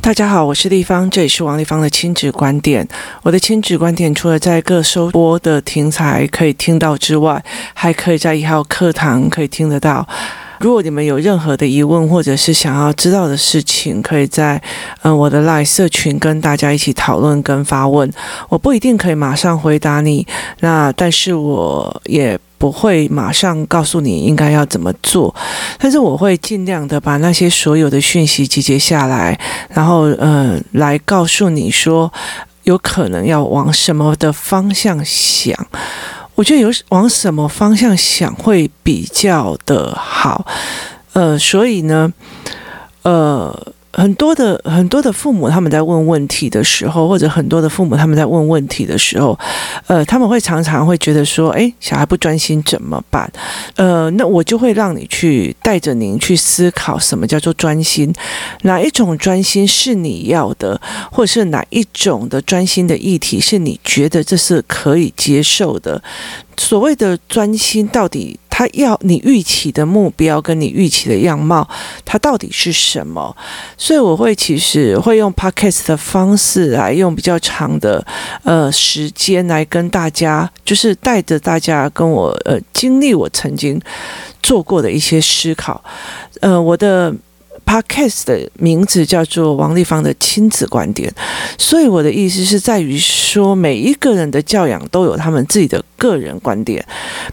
大家好，我是丽芳，这里是王丽芳的亲子观点。我的亲子观点除了在各收播的平台可以听到之外，还可以在一号课堂可以听得到。如果你们有任何的疑问，或者是想要知道的事情，可以在嗯我的 LINE 社群跟大家一起讨论跟发问。我不一定可以马上回答你，那但是我也。不会马上告诉你应该要怎么做，但是我会尽量的把那些所有的讯息集结下来，然后呃来告诉你说有可能要往什么的方向想。我觉得有往什么方向想会比较的好，呃，所以呢，呃。很多的很多的父母他们在问问题的时候，或者很多的父母他们在问问题的时候，呃，他们会常常会觉得说，哎，小孩不专心怎么办？呃，那我就会让你去带着您去思考，什么叫做专心？哪一种专心是你要的，或者是哪一种的专心的议题是你觉得这是可以接受的？所谓的专心，到底他要你预期的目标跟你预期的样貌，它到底是什么？所以我会其实会用 podcast 的方式来用比较长的呃时间来跟大家，就是带着大家跟我呃经历我曾经做过的一些思考，呃，我的。Podcast 的名字叫做王丽芳的亲子观点，所以我的意思是在于说，每一个人的教养都有他们自己的个人观点，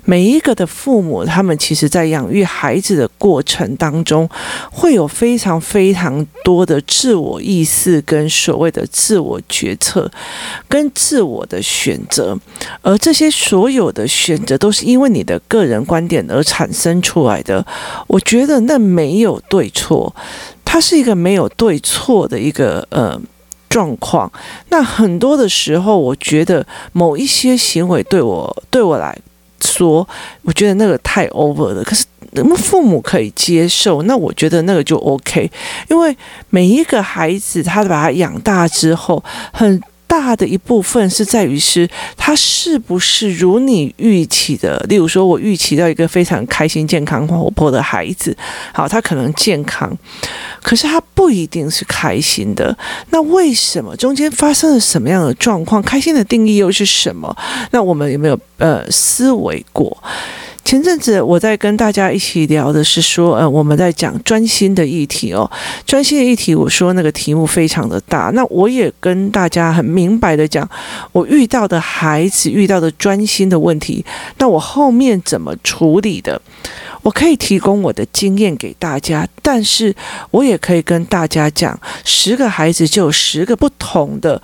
每一个的父母，他们其实在养育孩子的过程当中，会有非常非常多的自我意识跟所谓的自我决策跟自我的选择，而这些所有的选择都是因为你的个人观点而产生出来的。我觉得那没有对错。它是一个没有对错的一个呃状况。那很多的时候，我觉得某一些行为对我对我来说，我觉得那个太 over 了。可是那么父母可以接受，那我觉得那个就 OK。因为每一个孩子，他把他养大之后，很。大的一部分是在于是他是不是如你预期的？例如说，我预期到一个非常开心、健康、活泼的孩子，好，他可能健康，可是他不一定是开心的。那为什么？中间发生了什么样的状况？开心的定义又是什么？那我们有没有呃思维过？前阵子我在跟大家一起聊的是说，呃，我们在讲专心的议题哦，专心的议题，我说那个题目非常的大。那我也跟大家很明白的讲，我遇到的孩子遇到的专心的问题，那我后面怎么处理的？我可以提供我的经验给大家，但是我也可以跟大家讲，十个孩子就有十个不同的。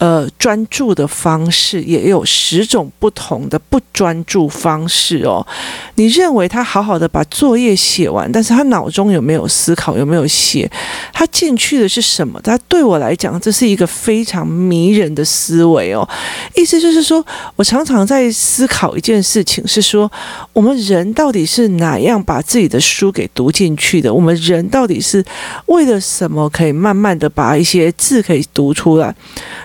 呃，专注的方式也有十种不同的不专注方式哦。你认为他好好的把作业写完，但是他脑中有没有思考，有没有写？他进去的是什么？他对我来讲，这是一个非常迷人的思维哦。意思就是说，我常常在思考一件事情，是说我们人到底是哪样把自己的书给读进去的？我们人到底是为了什么可以慢慢的把一些字可以读出来？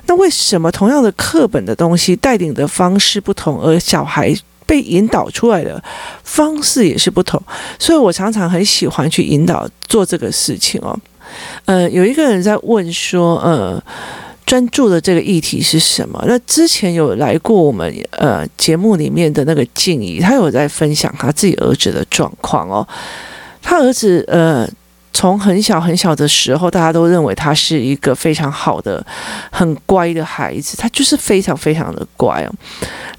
那为为什么同样的课本的东西带领的方式不同，而小孩被引导出来的方式也是不同？所以我常常很喜欢去引导做这个事情哦。呃，有一个人在问说，呃，专注的这个议题是什么？那之前有来过我们呃节目里面的那个静怡，他有在分享他自己儿子的状况哦。他儿子呃。从很小很小的时候，大家都认为他是一个非常好的、很乖的孩子，他就是非常非常的乖哦。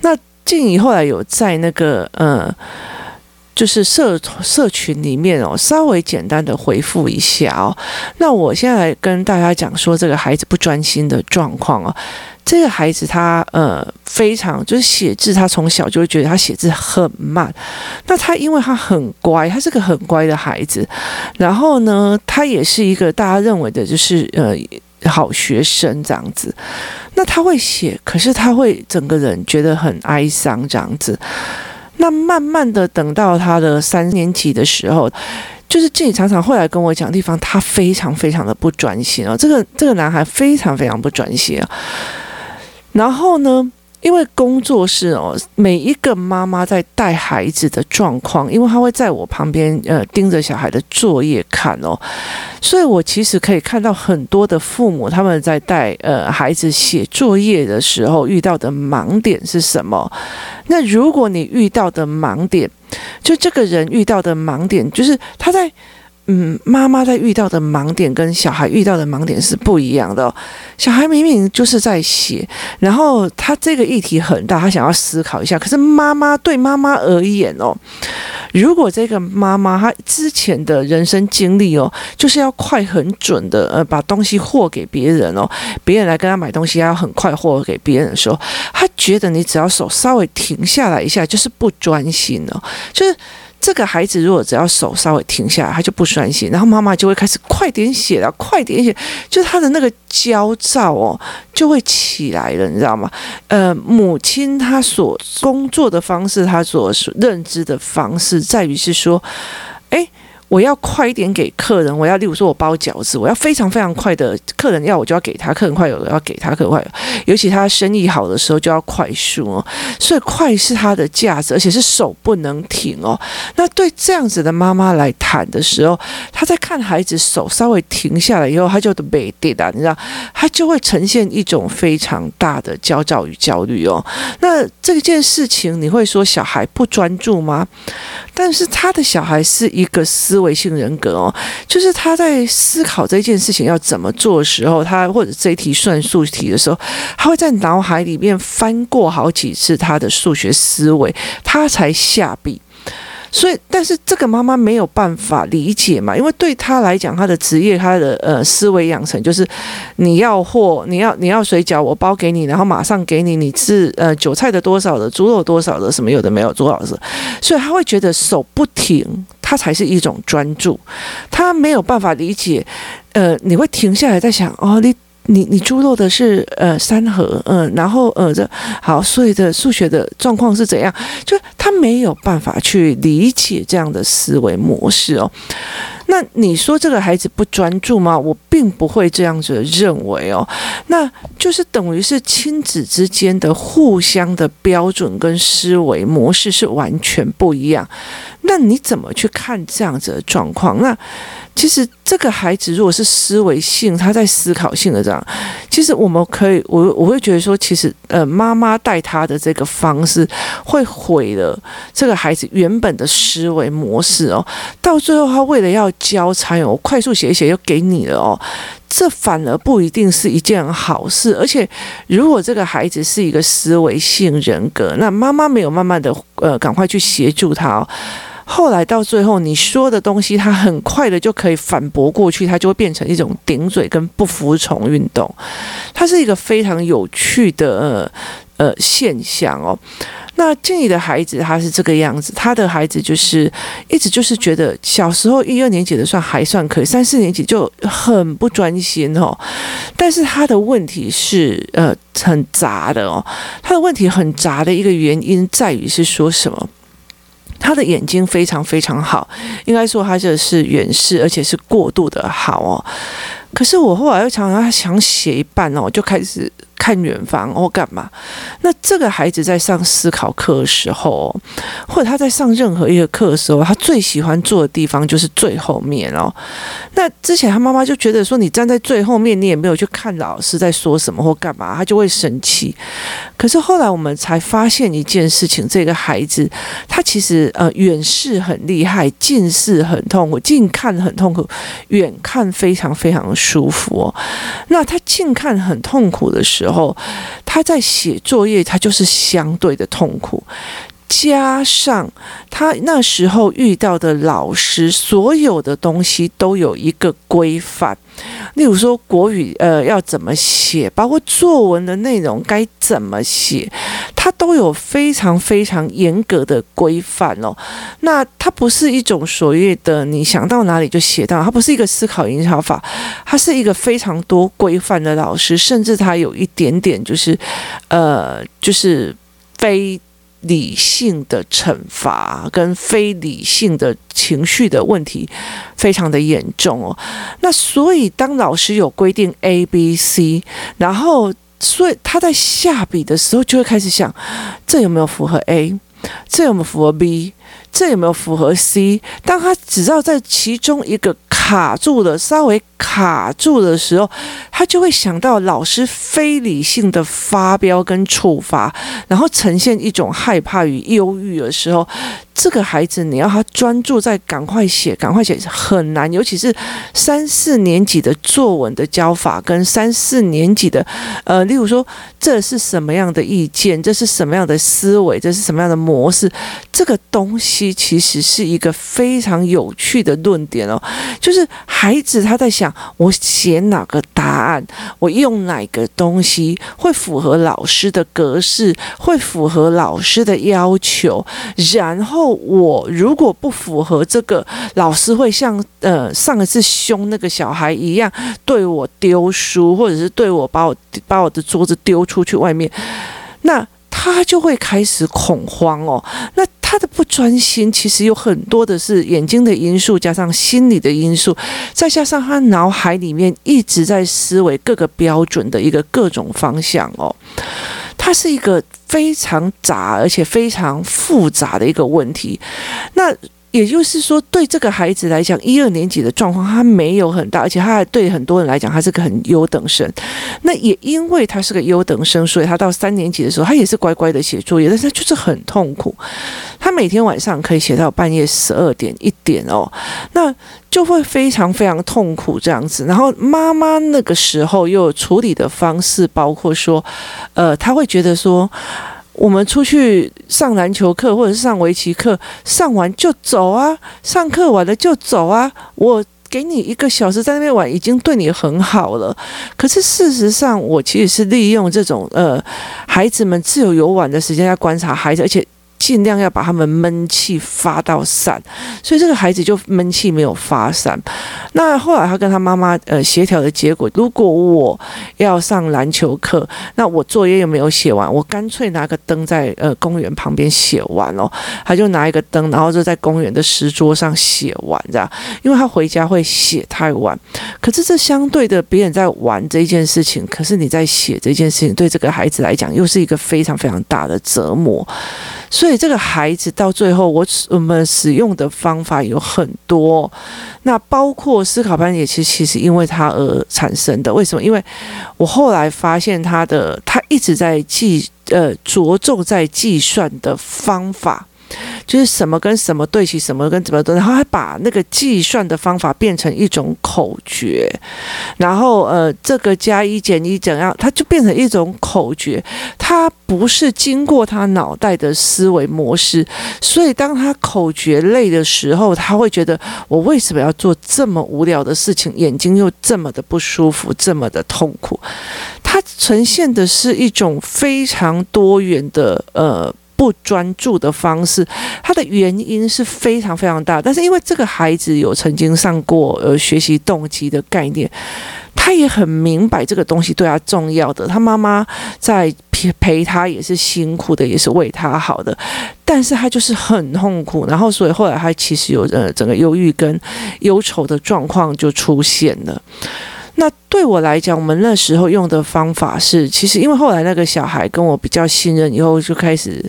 那静怡后来有在那个呃，就是社社群里面哦，稍微简单的回复一下哦。那我现在来跟大家讲说，这个孩子不专心的状况哦。这个孩子他呃非常就是写字，他从小就会觉得他写字很慢。那他因为他很乖，他是个很乖的孩子。然后呢，他也是一个大家认为的就是呃好学生这样子。那他会写，可是他会整个人觉得很哀伤这样子。那慢慢的等到他的三年级的时候，就是自己常常会来跟我讲地方，他非常非常的不专心哦。这个这个男孩非常非常不专心啊。然后呢，因为工作室哦，每一个妈妈在带孩子的状况，因为她会在我旁边呃盯着小孩的作业看哦，所以我其实可以看到很多的父母他们在带呃孩子写作业的时候遇到的盲点是什么？那如果你遇到的盲点，就这个人遇到的盲点，就是他在。嗯，妈妈在遇到的盲点跟小孩遇到的盲点是不一样的。小孩明明就是在写，然后他这个议题很大，他想要思考一下。可是妈妈对妈妈而言哦，如果这个妈妈她之前的人生经历哦，就是要快很准的呃把东西货给别人哦，别人来跟他买东西要很快货给别人的时候，他觉得你只要手稍微停下来一下，就是不专心哦，就是。这个孩子如果只要手稍微停下来，他就不专心，然后妈妈就会开始快点写了，快点写，就是他的那个焦躁哦，就会起来了，你知道吗？呃，母亲她所工作的方式，她所认知的方式，在于是说，哎。我要快一点给客人，我要例如说，我包饺子，我要非常非常快的，客人要我就要给他，客人快有的要给他，客人快有，尤其他生意好的时候就要快速哦，所以快是他的价值，而且是手不能停哦。那对这样子的妈妈来谈的时候，她在看孩子手稍微停下来以后，她就没跌的，你知道，她就会呈现一种非常大的焦躁与焦虑哦。那这件事情你会说小孩不专注吗？但是他的小孩是一个思维性人格哦，就是他在思考这件事情要怎么做的时候，他或者这一题算数题的时候，他会在脑海里面翻过好几次他的数学思维，他才下笔。所以，但是这个妈妈没有办法理解嘛，因为对她来讲，她的职业，她的呃思维养成就是，你要货，你要你要水饺，我包给你，然后马上给你，你是呃韭菜的多少的，猪肉多少的，什么有的没有多少的，所以她会觉得手不停，她才是一种专注，她没有办法理解，呃，你会停下来在想，哦，你。你你猪肉的是呃三盒，嗯、然后呃这好，所以的数学的状况是怎样？就他没有办法去理解这样的思维模式哦。那你说这个孩子不专注吗？我并不会这样子认为哦。那就是等于是亲子之间的互相的标准跟思维模式是完全不一样。那你怎么去看这样子的状况？那其实这个孩子如果是思维性，他在思考性的这样，其实我们可以，我我会觉得说，其实呃，妈妈带他的这个方式会毁了这个孩子原本的思维模式哦。到最后，他为了要交差，我快速写一写又给你了哦，这反而不一定是一件好事。而且，如果这个孩子是一个思维性人格，那妈妈没有慢慢的呃，赶快去协助他哦。后来到最后，你说的东西，他很快的就可以反驳过去，他就会变成一种顶嘴跟不服从运动。它是一个非常有趣的呃现象哦。那静怡的孩子他是这个样子，他的孩子就是一直就是觉得小时候一二年级的算还算可以，三四年级就很不专心哦。但是他的问题是呃很杂的哦，他的问题很杂的一个原因在于是说什么？他的眼睛非常非常好，应该说他这是远视，而且是过度的好哦。可是我后来又常常想写一半哦，就开始。看远方或干嘛？那这个孩子在上思考课的时候，或者他在上任何一个课的时候，他最喜欢坐的地方就是最后面哦。那之前他妈妈就觉得说，你站在最后面，你也没有去看老师在说什么或干嘛，他就会生气。可是后来我们才发现一件事情，这个孩子他其实呃远视很厉害，近视很痛苦，近看很痛苦，远看非常非常舒服哦。那他近看很痛苦的时候，后他在写作业，他就是相对的痛苦，加上他那时候遇到的老师，所有的东西都有一个规范。例如说国语，呃，要怎么写，包括作文的内容该怎么写，他都有非常非常严格的规范哦。那它不是一种所谓的你想到哪里就写到，它不是一个思考引导法，它是一个非常多规范的老师，甚至他有一点点就是，呃，就是非。理性的惩罚跟非理性的情绪的问题非常的严重哦。那所以当老师有规定 A、B、C，然后所以他在下笔的时候就会开始想，这有没有符合 A？这有没有符合 B？这有没有符合 C？当他只要在其中一个卡住了，稍微卡住的时候，他就会想到老师非理性的发飙跟处罚，然后呈现一种害怕与忧郁的时候。这个孩子，你要他专注在赶快写，赶快写很难，尤其是三四年级的作文的教法，跟三四年级的，呃，例如说，这是什么样的意见，这是什么样的思维，这是什么样的模式，这个东东西其实是一个非常有趣的论点哦。就是孩子他在想，我写哪个答案，我用哪个东西会符合老师的格式，会符合老师的要求，然后。我如果不符合这个，老师会像呃上一次凶那个小孩一样对我丢书，或者是对我把我把我的桌子丢出去外面，那他就会开始恐慌哦。那他的不专心，其实有很多的是眼睛的因素，加上心理的因素，再加上他脑海里面一直在思维各个标准的一个各种方向哦。它是一个非常杂而且非常复杂的一个问题，那也就是说，对这个孩子来讲，一二年级的状况他没有很大，而且他还对很多人来讲，他是个很优等生。那也因为他是个优等生，所以他到三年级的时候，他也是乖乖的写作业，但是他就是很痛苦。他每天晚上可以写到半夜十二点一点哦，那。就会非常非常痛苦这样子，然后妈妈那个时候又有处理的方式，包括说，呃，他会觉得说，我们出去上篮球课或者是上围棋课，上完就走啊，上课完了就走啊，我给你一个小时在那边玩，已经对你很好了。可是事实上，我其实是利用这种呃孩子们自由游玩的时间来观察孩子，而且。尽量要把他们闷气发到散，所以这个孩子就闷气没有发散。那后来他跟他妈妈呃协调的结果，如果我要上篮球课，那我作业又没有写完，我干脆拿个灯在呃公园旁边写完哦。他就拿一个灯，然后就在公园的石桌上写完这样，因为他回家会写太晚。可是这相对的，别人在玩这件事情，可是你在写这件事情，对这个孩子来讲，又是一个非常非常大的折磨。所以这个孩子到最后，我我们使用的方法有很多，那包括思考班也其实其实因为他而产生的。为什么？因为我后来发现他的他一直在计呃着重在计算的方法。就是什么跟什么对齐，什么跟怎么对，然后还把那个计算的方法变成一种口诀，然后呃，这个加一减一怎样，它就变成一种口诀，它不是经过他脑袋的思维模式，所以当他口诀累的时候，他会觉得我为什么要做这么无聊的事情，眼睛又这么的不舒服，这么的痛苦，它呈现的是一种非常多元的呃。不专注的方式，它的原因是非常非常大。但是因为这个孩子有曾经上过呃学习动机的概念，他也很明白这个东西对他重要的。他妈妈在陪陪他也是辛苦的，也是为他好的。但是他就是很痛苦，然后所以后来他其实有呃整个忧郁跟忧愁的状况就出现了。那对我来讲，我们那时候用的方法是，其实因为后来那个小孩跟我比较信任，以后就开始。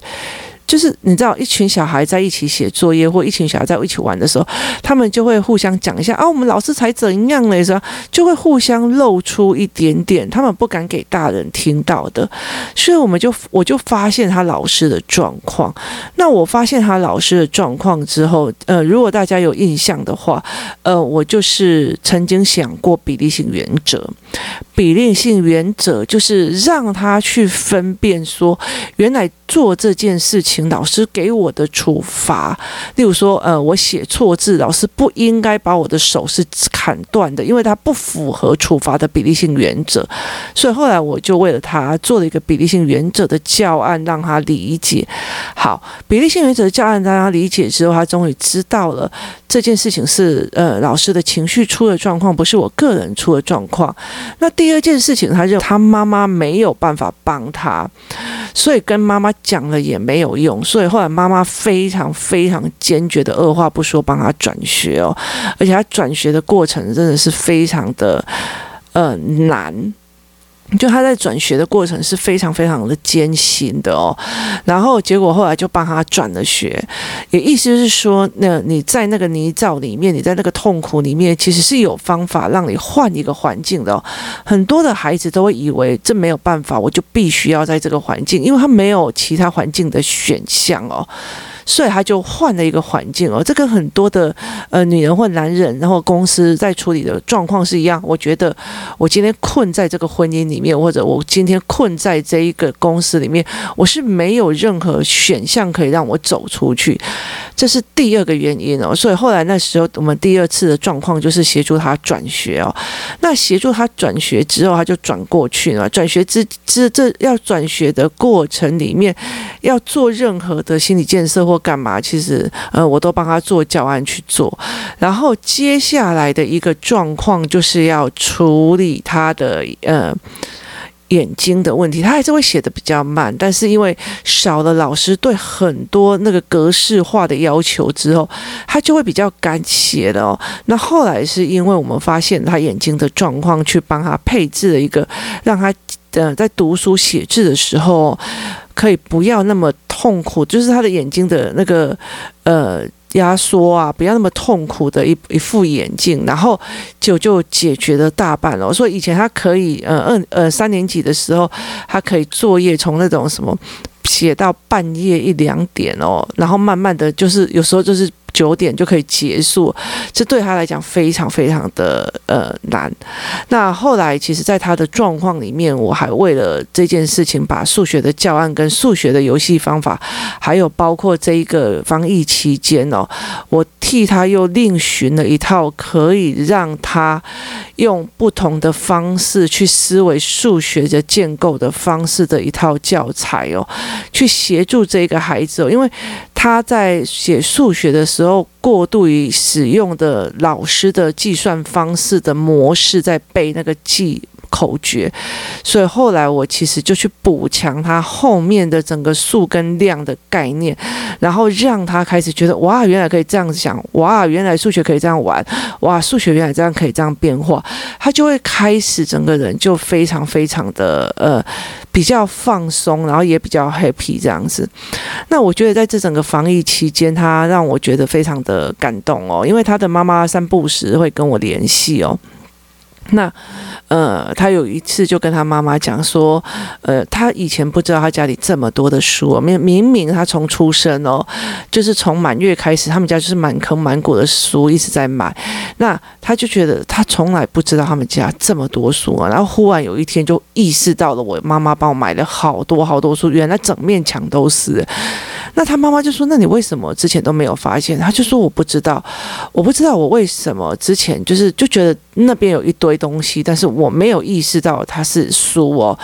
就是你知道，一群小孩在一起写作业，或一群小孩在一起玩的时候，他们就会互相讲一下啊，我们老师才怎样嘞，是吧？就会互相露出一点点他们不敢给大人听到的。所以我们就我就发现他老师的状况。那我发现他老师的状况之后，呃，如果大家有印象的话，呃，我就是曾经想过比例性原则。比例性原则就是让他去分辨说，原来做这件事情。请老师给我的处罚，例如说，呃，我写错字，老师不应该把我的手是砍断的，因为他不符合处罚的比例性原则。所以后来我就为了他做了一个比例性原则的教案，让他理解。好，比例性原则的教案让他理解之后，他终于知道了这件事情是呃老师的情绪出了状况，不是我个人出了状况。那第二件事情，他认为他妈妈没有办法帮他，所以跟妈妈讲了也没有用。所以后来妈妈非常非常坚决的二话不说帮他转学哦，而且他转学的过程真的是非常的呃难。就他在转学的过程是非常非常的艰辛的哦，然后结果后来就帮他转了学，也意思是说，那你在那个泥沼里面，你在那个痛苦里面，其实是有方法让你换一个环境的。很多的孩子都会以为这没有办法，我就必须要在这个环境，因为他没有其他环境的选项哦。所以他就换了一个环境哦，这跟很多的呃女人或男人，然后公司在处理的状况是一样。我觉得我今天困在这个婚姻里面，或者我今天困在这一个公司里面，我是没有任何选项可以让我走出去，这是第二个原因哦。所以后来那时候我们第二次的状况就是协助他转学哦。那协助他转学之后，他就转过去了。转学之之这要转学的过程里面，要做任何的心理建设或干嘛？其实，呃，我都帮他做教案去做。然后接下来的一个状况就是要处理他的呃眼睛的问题。他还是会写的比较慢，但是因为少了老师对很多那个格式化的要求之后，他就会比较敢写了哦。那后来是因为我们发现他眼睛的状况，去帮他配置了一个让他呃在读书写字的时候。可以不要那么痛苦，就是他的眼睛的那个呃压缩啊，不要那么痛苦的一一副眼镜，然后就就解决了大半了。所以以前他可以呃二呃三年级的时候，他可以作业从那种什么写到半夜一两点哦，然后慢慢的就是有时候就是。九点就可以结束，这对他来讲非常非常的呃难。那后来，其实，在他的状况里面，我还为了这件事情，把数学的教案跟数学的游戏方法，还有包括这一个防疫期间哦，我替他又另寻了一套可以让他用不同的方式去思维数学的建构的方式的一套教材哦，去协助这个孩子哦，因为他在写数学的时候。过度于使用的老师的计算方式的模式，在背那个记口诀，所以后来我其实就去补强他后面的整个数跟量的概念，然后让他开始觉得哇，原来可以这样子想，哇，原来数学可以这样玩，哇，数学原来这样可以这样变化，他就会开始整个人就非常非常的呃比较放松，然后也比较 happy 这样子。那我觉得在这整个防疫期间，他让我觉得非常的感动哦，因为他的妈妈三不时会跟我联系哦。那，呃，他有一次就跟他妈妈讲说，呃，他以前不知道他家里这么多的书，明明明他从出生哦，就是从满月开始，他们家就是满坑满谷的书一直在买。那他就觉得他从来不知道他们家这么多书啊，然后忽然有一天就意识到了，我妈妈帮我买了好多好多书，原来整面墙都是。那他妈妈就说：“那你为什么之前都没有发现？”他就说：“我不知道，我不知道我为什么之前就是就觉得那边有一堆东西，但是我没有意识到它是书哦，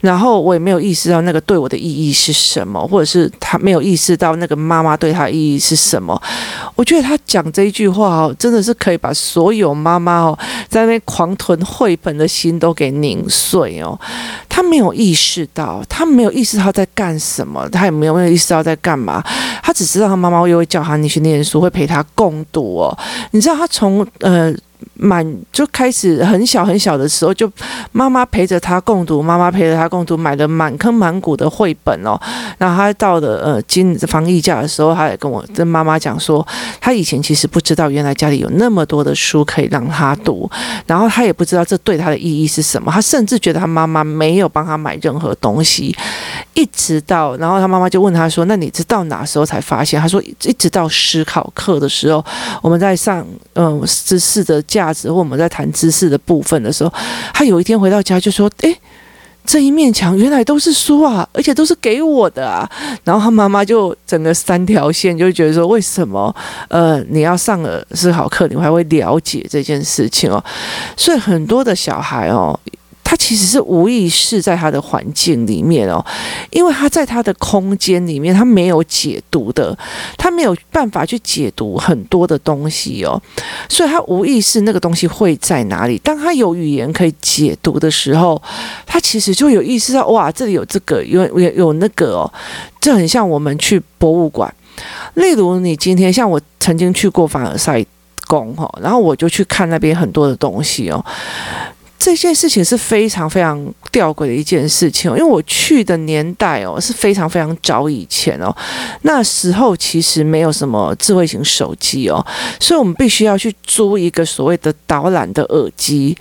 然后我也没有意识到那个对我的意义是什么，或者是他没有意识到那个妈妈对他意义是什么。我觉得他讲这一句话哦，真的是可以把所有妈妈哦在那边狂囤绘本的心都给拧碎哦。他没有意识到，他没有意识到在干什么，他也没有没有意识到在干嘛。他只知道他妈妈又会叫他你去念书，会陪他共读哦。你知道他从呃。满就开始很小很小的时候，就妈妈陪着他共读，妈妈陪着他共读，买了满坑满谷的绘本哦。然后他到了呃今防疫假的时候，他也跟我跟妈妈讲说，他以前其实不知道原来家里有那么多的书可以让他读，然后他也不知道这对他的意义是什么。他甚至觉得他妈妈没有帮他买任何东西，一直到然后他妈妈就问他说：“那你知道哪时候才发现？”他说：“一直到思考课的时候，我们在上嗯知识的。”价值，或我们在谈知识的部分的时候，他有一天回到家就说：“诶，这一面墙原来都是书啊，而且都是给我的啊。”然后他妈妈就整个三条线，就觉得说：“为什么？呃，你要上了思考课，你还会了解这件事情哦？”所以很多的小孩哦。他其实是无意识在他的环境里面哦，因为他在他的空间里面，他没有解读的，他没有办法去解读很多的东西哦，所以他无意识那个东西会在哪里。当他有语言可以解读的时候，他其实就有意识到哇，这里有这个，有有有那个哦，这很像我们去博物馆。例如你今天像我曾经去过凡尔赛宫哈，然后我就去看那边很多的东西哦。这件事情是非常非常吊诡的一件事情，因为我去的年代哦是非常非常早以前哦，那时候其实没有什么智慧型手机哦，所以我们必须要去租一个所谓的导览的耳机。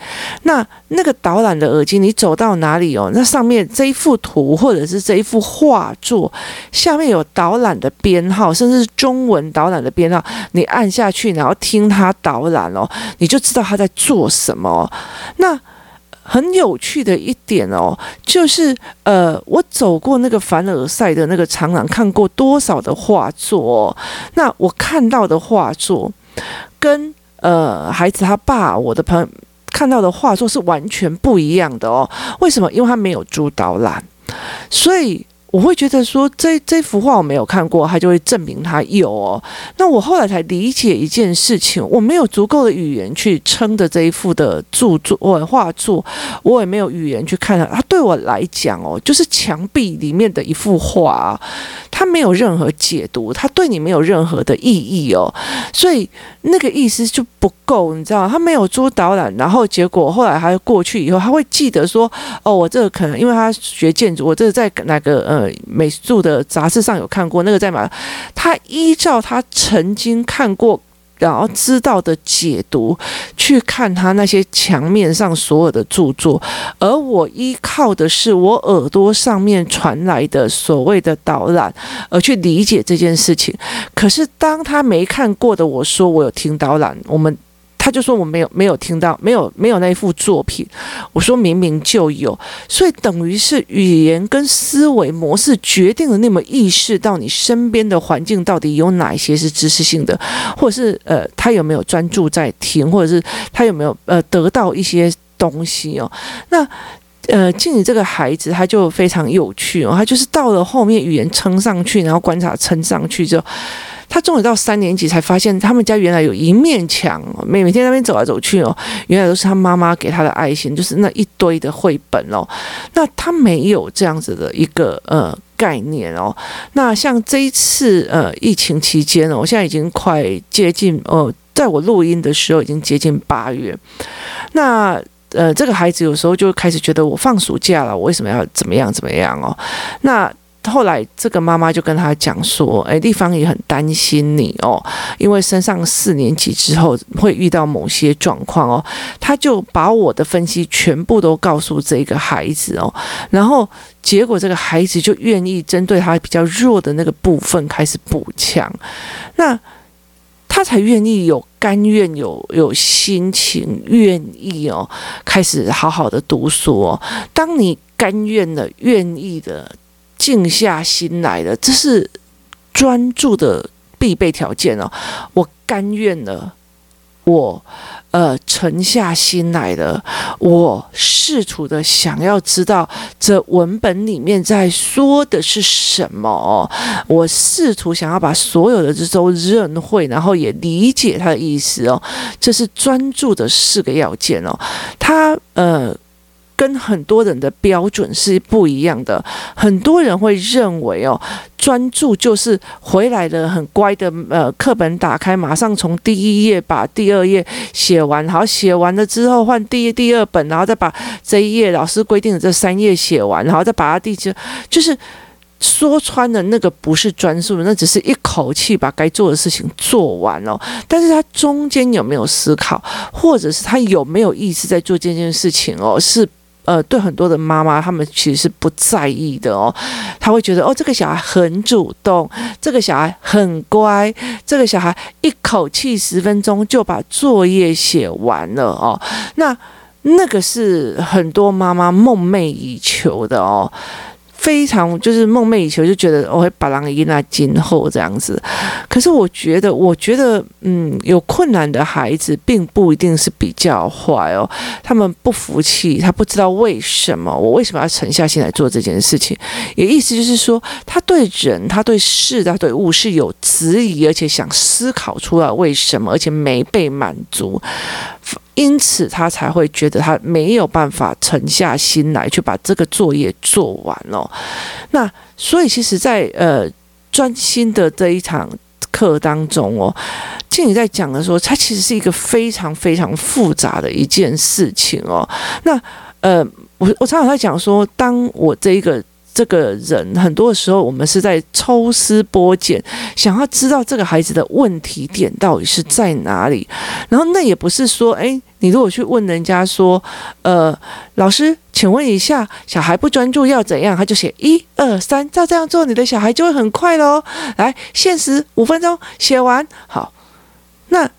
那那个导览的耳机，你走到哪里哦，那上面这一幅图或者是这一幅画作下面有导览的编号，甚至是中文导览的编号，你按下去，然后听它导览哦，你就知道他在做什么。那很有趣的一点哦，就是呃，我走过那个凡尔赛的那个长廊，看过多少的画作哦，那我看到的画作跟呃孩子他爸我的朋友看到的画作是完全不一样的哦。为什么？因为他没有主导览，所以。我会觉得说，这这幅画我没有看过，他就会证明他有哦。那我后来才理解一件事情，我没有足够的语言去撑着这一幅的著作或画作，我也没有语言去看它。它对我来讲哦，就是墙壁里面的一幅画，他没有任何解读，他对你没有任何的意义哦。所以那个意思就不够，你知道，他没有做导览，然后结果后来他过去以后，他会记得说，哦，我这个可能因为他学建筑，我这个在哪个呃。美术的杂志上有看过那个在哪？他依照他曾经看过，然后知道的解读去看他那些墙面上所有的著作，而我依靠的是我耳朵上面传来的所谓的导览，而去理解这件事情。可是当他没看过的我说我有听导览，我们。他就说我没有没有听到没有没有那一幅作品，我说明明就有，所以等于是语言跟思维模式决定了你有没有意识到你身边的环境到底有哪一些是知识性的，或者是呃他有没有专注在听，或者是他有没有呃得到一些东西哦？那呃，静怡这个孩子他就非常有趣哦，他就是到了后面语言撑上去，然后观察撑上去之后。他终于到三年级才发现，他们家原来有一面墙，每每天那边走来走去哦，原来都是他妈妈给他的爱心，就是那一堆的绘本哦。那他没有这样子的一个呃概念哦。那像这一次呃疫情期间哦，我现在已经快接近哦，在我录音的时候已经接近八月。那呃，这个孩子有时候就开始觉得我放暑假了，我为什么要怎么样怎么样哦？那。后来，这个妈妈就跟他讲说：“哎，丽芳也很担心你哦，因为升上四年级之后会遇到某些状况哦。”他就把我的分析全部都告诉这个孩子哦，然后结果这个孩子就愿意针对他比较弱的那个部分开始补强，那他才愿意有甘愿有有心情愿意哦，开始好好的读书哦。当你甘愿的愿意的。静下心来的，这是专注的必备条件哦。我甘愿了，我呃沉下心来的，我试图的想要知道这文本里面在说的是什么哦。我试图想要把所有的这都认会，然后也理解他的意思哦。这是专注的四个要件哦。他呃。跟很多人的标准是不一样的。很多人会认为哦，专注就是回来的很乖的，呃，课本打开，马上从第一页把第二页写完，好，写完了之后换第一第二本，然后再把这一页老师规定的这三页写完，然后再把它第几，就是说穿了那个不是专注，那只是一口气把该做的事情做完哦。但是他中间有没有思考，或者是他有没有意识在做这件事情哦？是。呃，对很多的妈妈，他们其实是不在意的哦。他会觉得，哦，这个小孩很主动，这个小孩很乖，这个小孩一口气十分钟就把作业写完了哦。那那个是很多妈妈梦寐以求的哦。非常就是梦寐以求，就觉得我会把狼给那今后这样子。可是我觉得，我觉得，嗯，有困难的孩子并不一定是比较坏哦。他们不服气，他不知道为什么，我为什么要沉下心来做这件事情。也意思就是说，他对人、他对事、他对物是有质疑，而且想思考出来为什么，而且没被满足。因此，他才会觉得他没有办法沉下心来去把这个作业做完哦。那所以，其实在，呃专心的这一场课当中哦，静怡在讲的时候，它其实是一个非常非常复杂的一件事情哦。那呃，我我常常在讲说，当我这一个。这个人很多的时候，我们是在抽丝剥茧，想要知道这个孩子的问题点到底是在哪里。然后那也不是说，诶，你如果去问人家说，呃，老师，请问一下，小孩不专注要怎样？他就写一二三，照这样做，你的小孩就会很快喽。来，限时五分钟写完，好，那。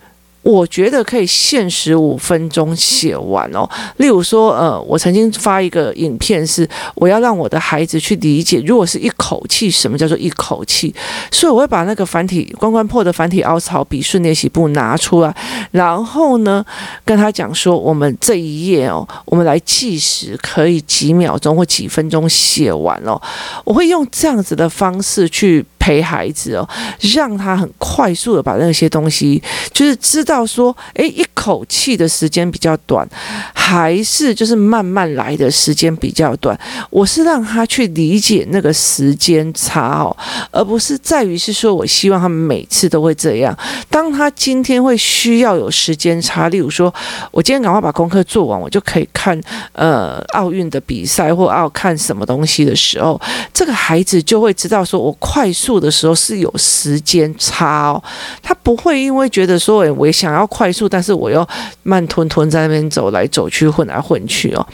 我觉得可以限时五分钟写完哦。例如说，呃，我曾经发一个影片，是我要让我的孩子去理解，如果是一口气，什么叫做一口气？所以我会把那个繁体关关破的繁体凹槽笔顺练习簿拿出来，然后呢，跟他讲说，我们这一页哦，我们来计时，可以几秒钟或几分钟写完哦。我会用这样子的方式去。陪孩子哦，让他很快速的把那些东西，就是知道说，诶，一口气的时间比较短，还是就是慢慢来的时间比较短。我是让他去理解那个时间差哦，而不是在于是说我希望他们每次都会这样。当他今天会需要有时间差，例如说，我今天赶快把功课做完，我就可以看呃奥运的比赛或要看什么东西的时候，这个孩子就会知道说我快速。的时候是有时间差哦，他不会因为觉得说，我想要快速，但是我又慢吞吞在那边走来走去，混来混去哦。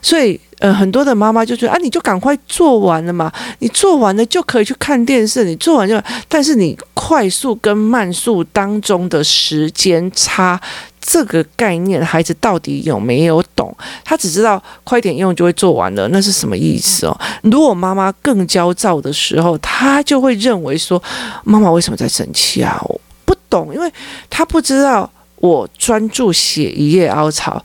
所以，呃，很多的妈妈就觉得啊，你就赶快做完了嘛，你做完了就可以去看电视，你做完就，但是你快速跟慢速当中的时间差。这个概念，孩子到底有没有懂？他只知道快点用就会做完了，那是什么意思哦？如果妈妈更焦躁的时候，他就会认为说：“妈妈为什么在生气啊？”我不懂，因为他不知道我专注写一页凹槽，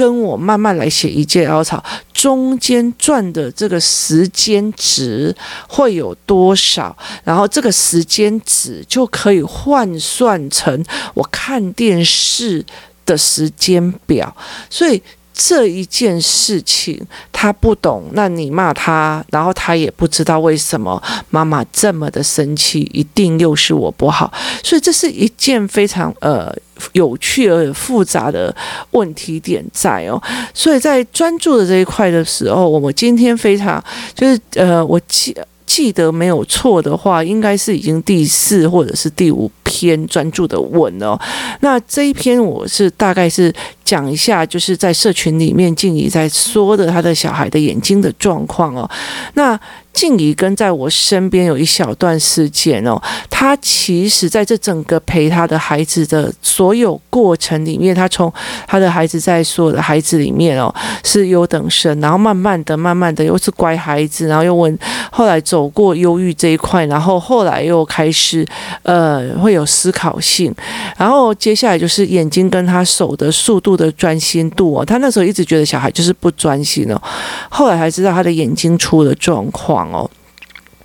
跟我慢慢来写一件凹槽中间转的这个时间值会有多少？然后这个时间值就可以换算成我看电视的时间表，所以这一件事情他不懂，那你骂他，然后他也不知道为什么妈妈这么的生气，一定又是我不好，所以这是一件非常呃有趣而复杂的问题点在哦，所以在专注的这一块的时候，我们今天非常就是呃，我记记得没有错的话，应该是已经第四或者是第五篇专注的文哦。那这一篇我是大概是讲一下，就是在社群里面静怡在说的他的小孩的眼睛的状况哦。那静怡跟在我身边有一小段时间哦，他其实在这整个陪他的孩子的所有过程里面，他从他的孩子在所有的孩子里面哦是优等生，然后慢慢的、慢慢的又是乖孩子，然后又问，后来走过忧郁这一块，然后后来又开始呃会有思考性，然后接下来就是眼睛跟他手的速度的专心度哦，他那时候一直觉得小孩就是不专心哦，后来才知道他的眼睛出了状况。哦，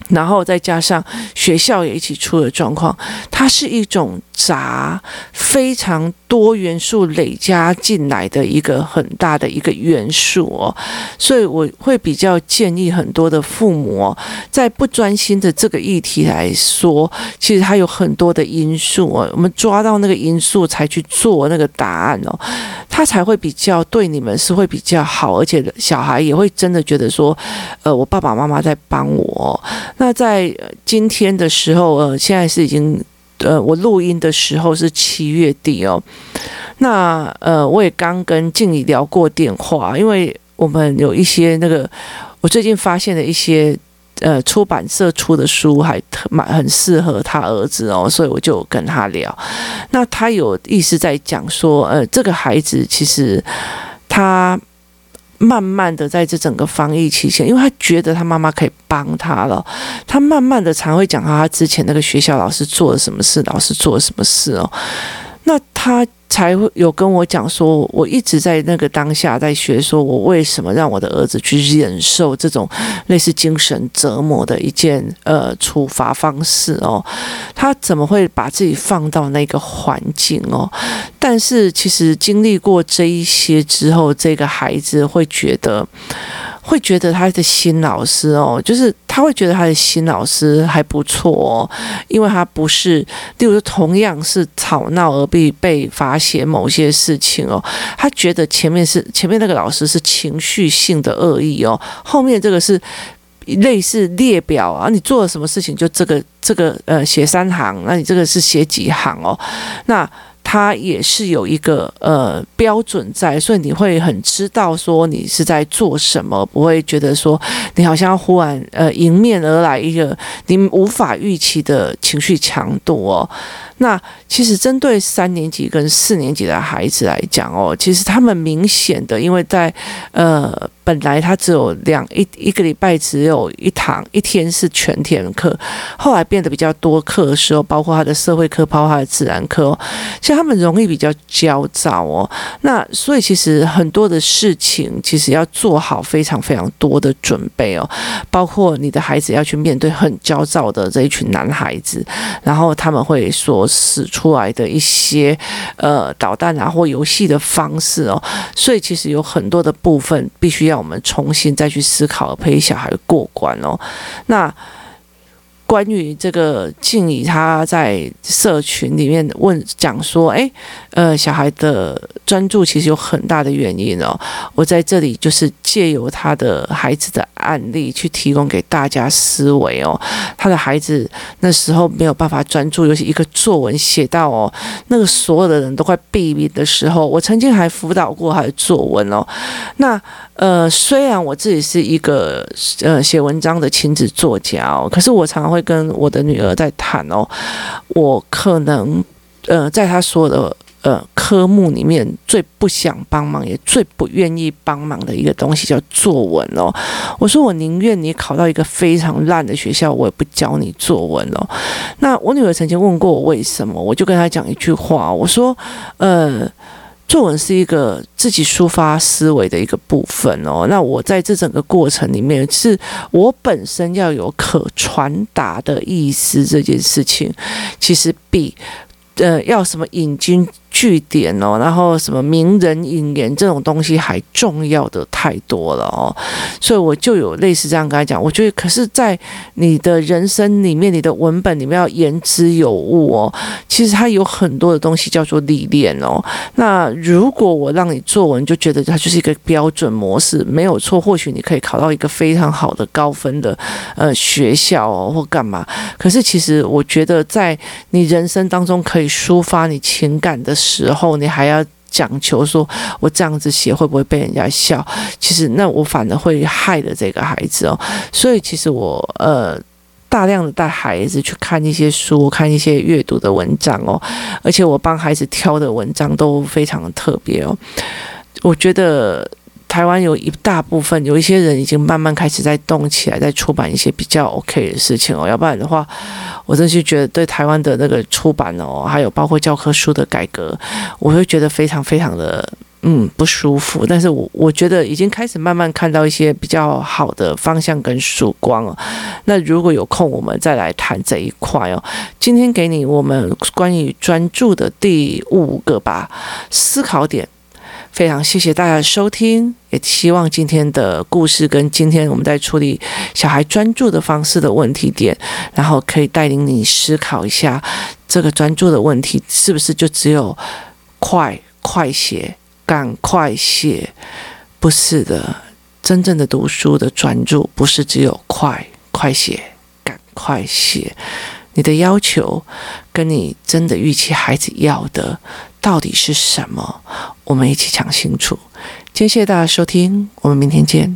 然后再加上学校也一起出了状况，它是一种杂非常多元素累加进来的一个很大的一个元素哦，所以我会比较建议很多的父母哦，在不专心的这个议题来说，其实它有很多的因素哦，我们抓到那个因素才去做那个答案哦，他才会比较对你们是会比较好，而且小孩也会真的觉得说，呃，我爸爸妈妈在帮我。那在今天的时候，呃，现在是已经。呃，我录音的时候是七月底哦。那呃，我也刚跟静怡聊过电话，因为我们有一些那个，我最近发现的一些呃出版社出的书还特蛮很适合他儿子哦，所以我就跟他聊。那他有意思在讲说，呃，这个孩子其实他。慢慢的，在这整个防疫期间，因为他觉得他妈妈可以帮他了，他慢慢的才会讲到他之前那个学校老师做了什么事，老师做了什么事哦。那他才会有跟我讲说，我一直在那个当下在学，说我为什么让我的儿子去忍受这种类似精神折磨的一件呃处罚方式哦，他怎么会把自己放到那个环境哦？但是其实经历过这一些之后，这个孩子会觉得。会觉得他的新老师哦，就是他会觉得他的新老师还不错哦，因为他不是，例如说同样是吵闹而被被罚写某些事情哦，他觉得前面是前面那个老师是情绪性的恶意哦，后面这个是。类似列表啊，你做了什么事情就这个这个呃写三行，那你这个是写几行哦？那它也是有一个呃标准在，所以你会很知道说你是在做什么，不会觉得说你好像忽然呃迎面而来一个你无法预期的情绪强度哦。那其实针对三年级跟四年级的孩子来讲哦，其实他们明显的因为在呃。本来他只有两一一个礼拜只有一堂一天是全天课，后来变得比较多课的时候，包括他的社会课，包括他的自然课，其实他们容易比较焦躁哦。那所以其实很多的事情其实要做好非常非常多的准备哦，包括你的孩子要去面对很焦躁的这一群男孩子，然后他们会说使出来的一些呃导弹啊或游戏的方式哦，所以其实有很多的部分必须要。我们重新再去思考，陪小孩过关哦。那关于这个静怡，他在社群里面问讲说：“诶，呃，小孩的专注其实有很大的原因哦。”我在这里就是借由他的孩子的案例去提供给大家思维哦。他的孩子那时候没有办法专注，尤其一个作文写到哦，那个所有的人都快毙命的时候，我曾经还辅导过他的作文哦。那呃，虽然我自己是一个呃写文章的亲子作家哦，可是我常常会跟我的女儿在谈哦，我可能呃在她所有的呃科目里面最不想帮忙，也最不愿意帮忙的一个东西叫作文哦。我说我宁愿你考到一个非常烂的学校，我也不教你作文哦。那我女儿曾经问过我为什么，我就跟她讲一句话，我说呃。作文是一个自己抒发思维的一个部分哦。那我在这整个过程里面，是我本身要有可传达的意思，这件事情其实比呃要什么引经句点哦，然后什么名人引言这种东西还重要的太多了哦，所以我就有类似这样跟他讲，我觉得可是，在你的人生里面，你的文本里面要言之有物哦，其实它有很多的东西叫做历练哦。那如果我让你作文，就觉得它就是一个标准模式，没有错，或许你可以考到一个非常好的高分的呃学校哦，或干嘛。可是其实我觉得，在你人生当中可以抒发你情感的时候，你还要讲求说，我这样子写会不会被人家笑？其实那我反而会害了这个孩子哦。所以其实我呃大量的带孩子去看一些书，看一些阅读的文章哦，而且我帮孩子挑的文章都非常的特别哦。我觉得。台湾有一大部分，有一些人已经慢慢开始在动起来，在出版一些比较 OK 的事情哦。要不然的话，我真是觉得对台湾的那个出版哦，还有包括教科书的改革，我会觉得非常非常的嗯不舒服。但是我我觉得已经开始慢慢看到一些比较好的方向跟曙光哦。那如果有空，我们再来谈这一块哦。今天给你我们关于专注的第五个吧思考点。非常谢谢大家的收听，也希望今天的故事跟今天我们在处理小孩专注的方式的问题点，然后可以带领你思考一下，这个专注的问题是不是就只有快快写、赶快写？不是的，真正的读书的专注不是只有快快写、赶快写。你的要求跟你真的预期孩子要的到底是什么？我们一起讲清楚。今天谢谢大家收听，我们明天见。